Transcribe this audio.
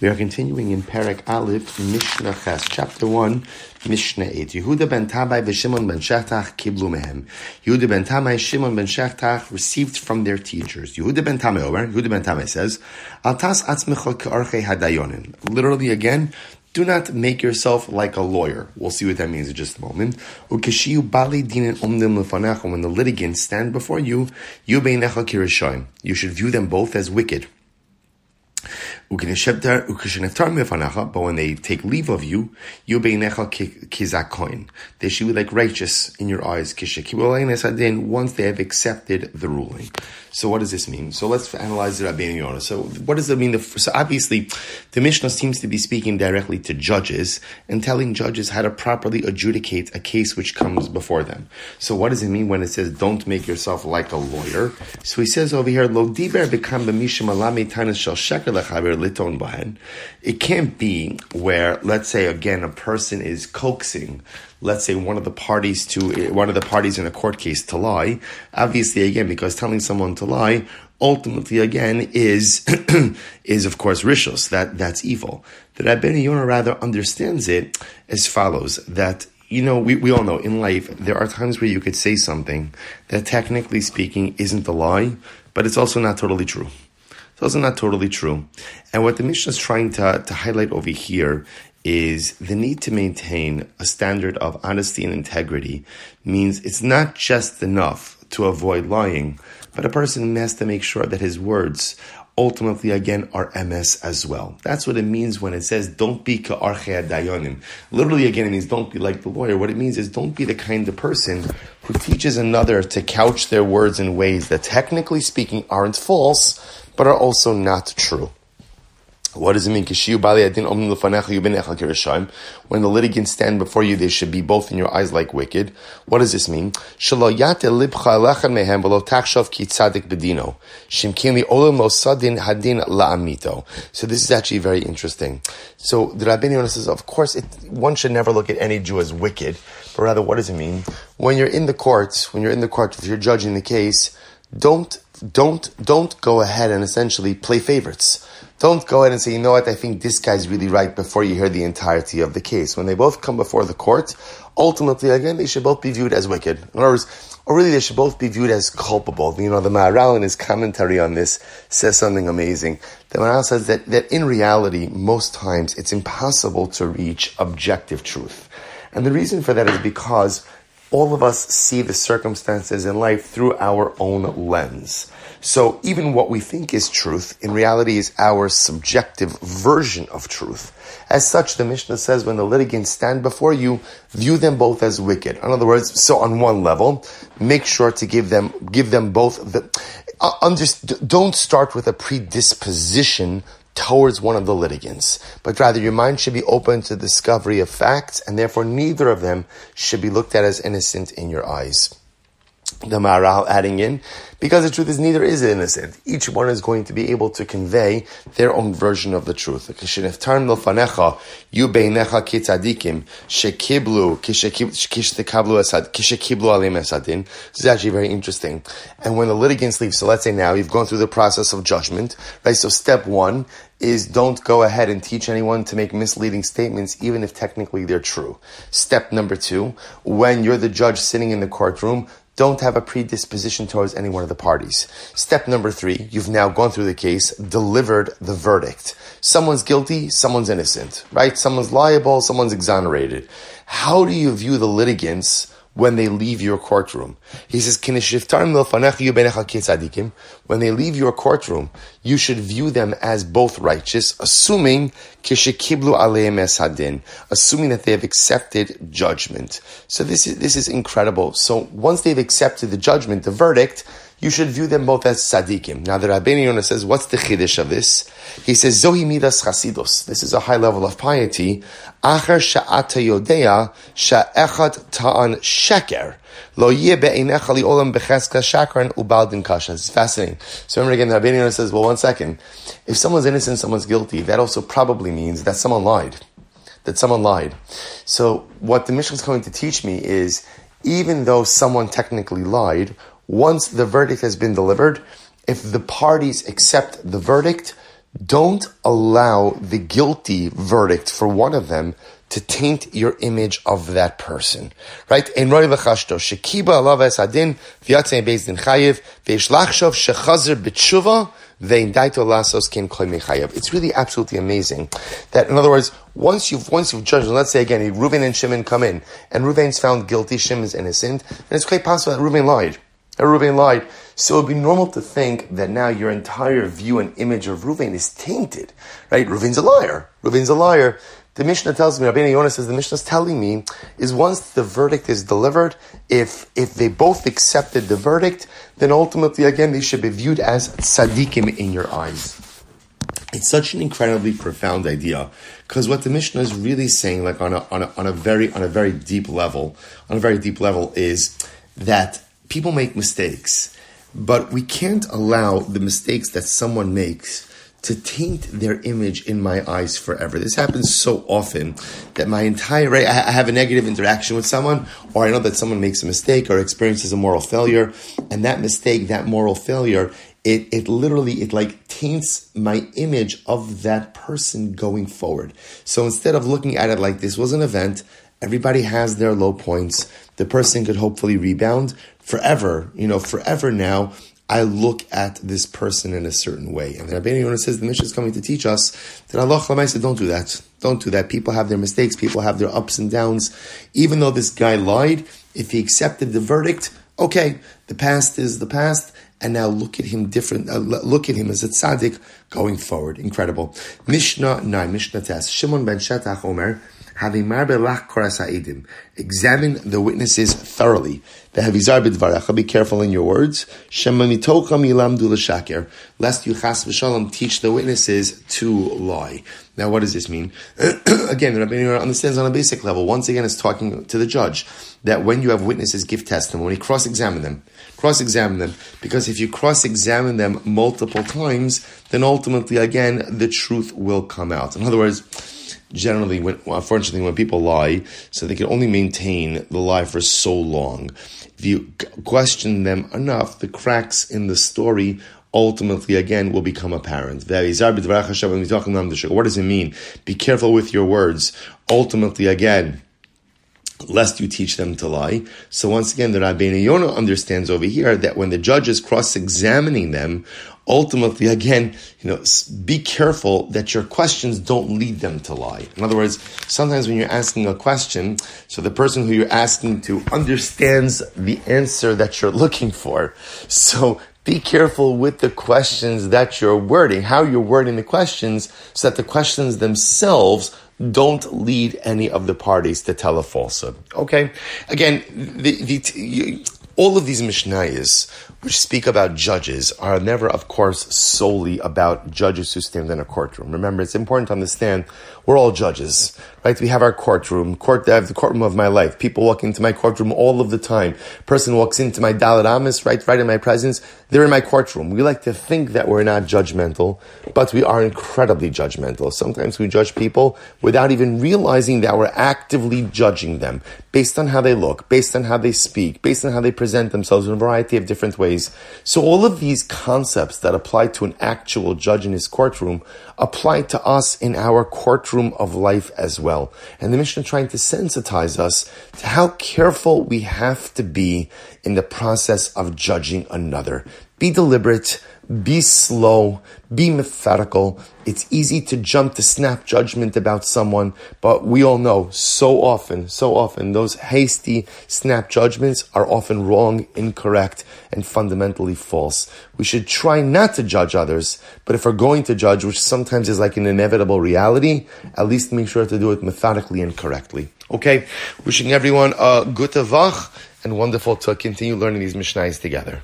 We are continuing in Perek Aleph, Mishnah Ches, chapter 1, Mishnah 8. Yehuda ben Tabai v'Shimon ben Shetach kiblu mehem. Yehuda ben Tabai, Shimon ben Shetach received from their teachers. Yehuda ben Tabai over, Yehuda ben Tabai says, Altas atzmecha k'archei hadayonin. Literally again, do not make yourself like a lawyer. We'll see what that means in just a moment. When the litigants stand before you, you should view them both as wicked. But when they take leave of you, you kizakoin. they should be like righteous in your eyes. Once they have accepted the ruling. So what does this mean? So let's analyze the Rabbeinu Yonah. So what does it mean? So obviously, the Mishnah seems to be speaking directly to judges and telling judges how to properly adjudicate a case which comes before them. So what does it mean when it says don't make yourself like a lawyer? So he says over here, Lo diber sheker liton bahen. It can't be where, let's say again, a person is coaxing let's say one of the parties to one of the parties in a court case to lie, obviously again because telling someone to lie ultimately again is is of course rishos that that's evil. The Rabbeinu Yonah rather understands it as follows that. You know, we, we all know in life there are times where you could say something that technically speaking isn't a lie, but it's also not totally true. It's also not totally true. And what the Mishnah is trying to, to highlight over here is the need to maintain a standard of honesty and integrity means it's not just enough to avoid lying, but a person has to make sure that his words ultimately again are emes as well. That's what it means when it says don't be ka'archei dayonim. Literally again it means don't be like the lawyer. What it means is don't be the kind of person who teaches another to couch their words in ways that technically speaking aren't false, but are also not true. What does it mean? When the litigants stand before you, they should be both in your eyes like wicked. What does this mean? So this is actually very interesting. So the Rabbi Yonah says, of course, it, one should never look at any Jew as wicked, but rather, what does it mean? When you're in the courts, when you're in the court, if you're judging the case, don't, don't, don't go ahead and essentially play favorites. Don't go ahead and say, you know what, I think this guy's really right before you hear the entirety of the case. When they both come before the court, ultimately, again, they should both be viewed as wicked. In other words, or really they should both be viewed as culpable. You know, the Maharal in his commentary on this says something amazing. The Maharal says that, that in reality, most times it's impossible to reach objective truth. And the reason for that is because all of us see the circumstances in life through our own lens. So even what we think is truth, in reality is our subjective version of truth. As such, the Mishnah says when the litigants stand before you, view them both as wicked. In other words, so on one level, make sure to give them, give them both the, uh, under, don't start with a predisposition towards one of the litigants, but rather your mind should be open to discovery of facts, and therefore neither of them should be looked at as innocent in your eyes the Maharal adding in, because the truth is neither is innocent. Each one is going to be able to convey their own version of the truth. This is actually very interesting. And when the litigants leave, so let's say now you've gone through the process of judgment, right? So step one is don't go ahead and teach anyone to make misleading statements, even if technically they're true. Step number two, when you're the judge sitting in the courtroom, don't have a predisposition towards any one of the parties. Step number three, you've now gone through the case, delivered the verdict. Someone's guilty, someone's innocent, right? Someone's liable, someone's exonerated. How do you view the litigants when they leave your courtroom. He says, When they leave your courtroom, you should view them as both righteous, assuming assuming that they have accepted judgment. So this is, this is incredible. So once they've accepted the judgment, the verdict, you should view them both as tzaddikim. Now the Rabbeinu Yonah says, what's the chiddush of this? He says, Zohi midas. This is a high level of piety. Achar sha'ata yodea sha'echat ta'an sheker. Lo yeh be'einecha li olam becheska shakran ubaldin kasha. It's fascinating. So remember again, the Rabbeinu Yonah says, well, one second. If someone's innocent, someone's guilty, that also probably means that someone lied. That someone lied. So what the Mishnah is going to teach me is, even though someone technically lied, once the verdict has been delivered, if the parties accept the verdict, don't allow the guilty verdict for one of them to taint your image of that person. Right? In Roy V'chashto, Shekiba alav es adin, v'yatzei beis din chayiv, v'yishlachshov shechazer b'tshuva. It's really absolutely amazing that, in other words, once you've, once you've judged, let's say again, Reuven and Shimon come in, and Reuven's found guilty, Shimon's innocent, and it's quite possible that Reuven lied. That Reuven lied. So it would be normal to think that now your entire view and image of Reuven is tainted, right? Reuven's a liar. Reuven's a liar. The Mishnah tells me, Rabbeinu Yonah says, the Mishnah is telling me, is once the verdict is delivered, if, if they both accepted the verdict, then ultimately, again, they should be viewed as tzaddikim in your eyes. It's such an incredibly profound idea because what the Mishnah is really saying, like on a, on a, on a very, on a very deep level, on a very deep level is that people make mistakes, but we can't allow the mistakes that someone makes to taint their image in my eyes forever. This happens so often that my entire I have a negative interaction with someone, or I know that someone makes a mistake or experiences a moral failure, and that mistake, that moral failure, it, it literally it like taints my image of that person going forward. So instead of looking at it like this was an event, everybody has their low points. The person could hopefully rebound forever, you know, forever now. I look at this person in a certain way. And the Rabbeinu Yonah says the Mishnah is coming to teach us that Allah said, don't do that. Don't do that. People have their mistakes. People have their ups and downs. Even though this guy lied, if he accepted the verdict, okay, the past is the past. And now look at him different. Uh, look at him as a tzaddik going forward. Incredible. Mishnah 9, Mishnah Tes. Shimon ben Shetach Omer, Examine the witnesses thoroughly. Be careful in your words. Lest you teach the witnesses to lie. Now, what does this mean? again, the Rabbi understands on a basic level. Once again, it's talking to the judge that when you have witnesses give testimony, cross-examine them. Cross-examine them. Because if you cross-examine them multiple times, then ultimately, again, the truth will come out. In other words, generally, when, unfortunately, when people lie, so they can only maintain the lie for so long. If you question them enough, the cracks in the story ultimately again will become apparent. What does it mean? Be careful with your words. Ultimately, again, lest you teach them to lie. So once again, the Rabbeinu Yonah understands over here that when the judge is cross-examining them, ultimately, again, you know, be careful that your questions don't lead them to lie. In other words, sometimes when you're asking a question, so the person who you're asking to understands the answer that you're looking for. So be careful with the questions that you're wording, how you're wording the questions, so that the questions themselves don't lead any of the parties to tell a falsehood. Okay? Again, the, the, you, all of these Mishnayos, which speak about judges, are never, of course, solely about judges who stand in a courtroom. Remember, it's important to understand we're all judges, right? We have our courtroom, court, I have the courtroom of my life. People walk into my courtroom all of the time. Person walks into my daled amos, right, right in my presence. They're in my courtroom. We like to think that we're not judgmental, but we are incredibly judgmental. Sometimes we judge people without even realizing that we're actively judging them based on how they look, based on how they speak, based on how they present themselves in a variety of different ways. So all of these concepts that apply to an actual judge in his courtroom apply to us in our courtroom of life as well. And the Mishnah trying to sensitize us to how careful we have to be in the process of judging another. Be deliberate, be slow, be methodical. It's easy to jump to snap judgment about someone, but we all know so often, so often, those hasty snap judgments are often wrong, incorrect, and fundamentally false. We should try not to judge others, but if we're going to judge, which sometimes is like an inevitable reality, at least make sure to do it methodically and correctly. Okay? Wishing everyone a good and wonderful to continue learning these Mishnahs together.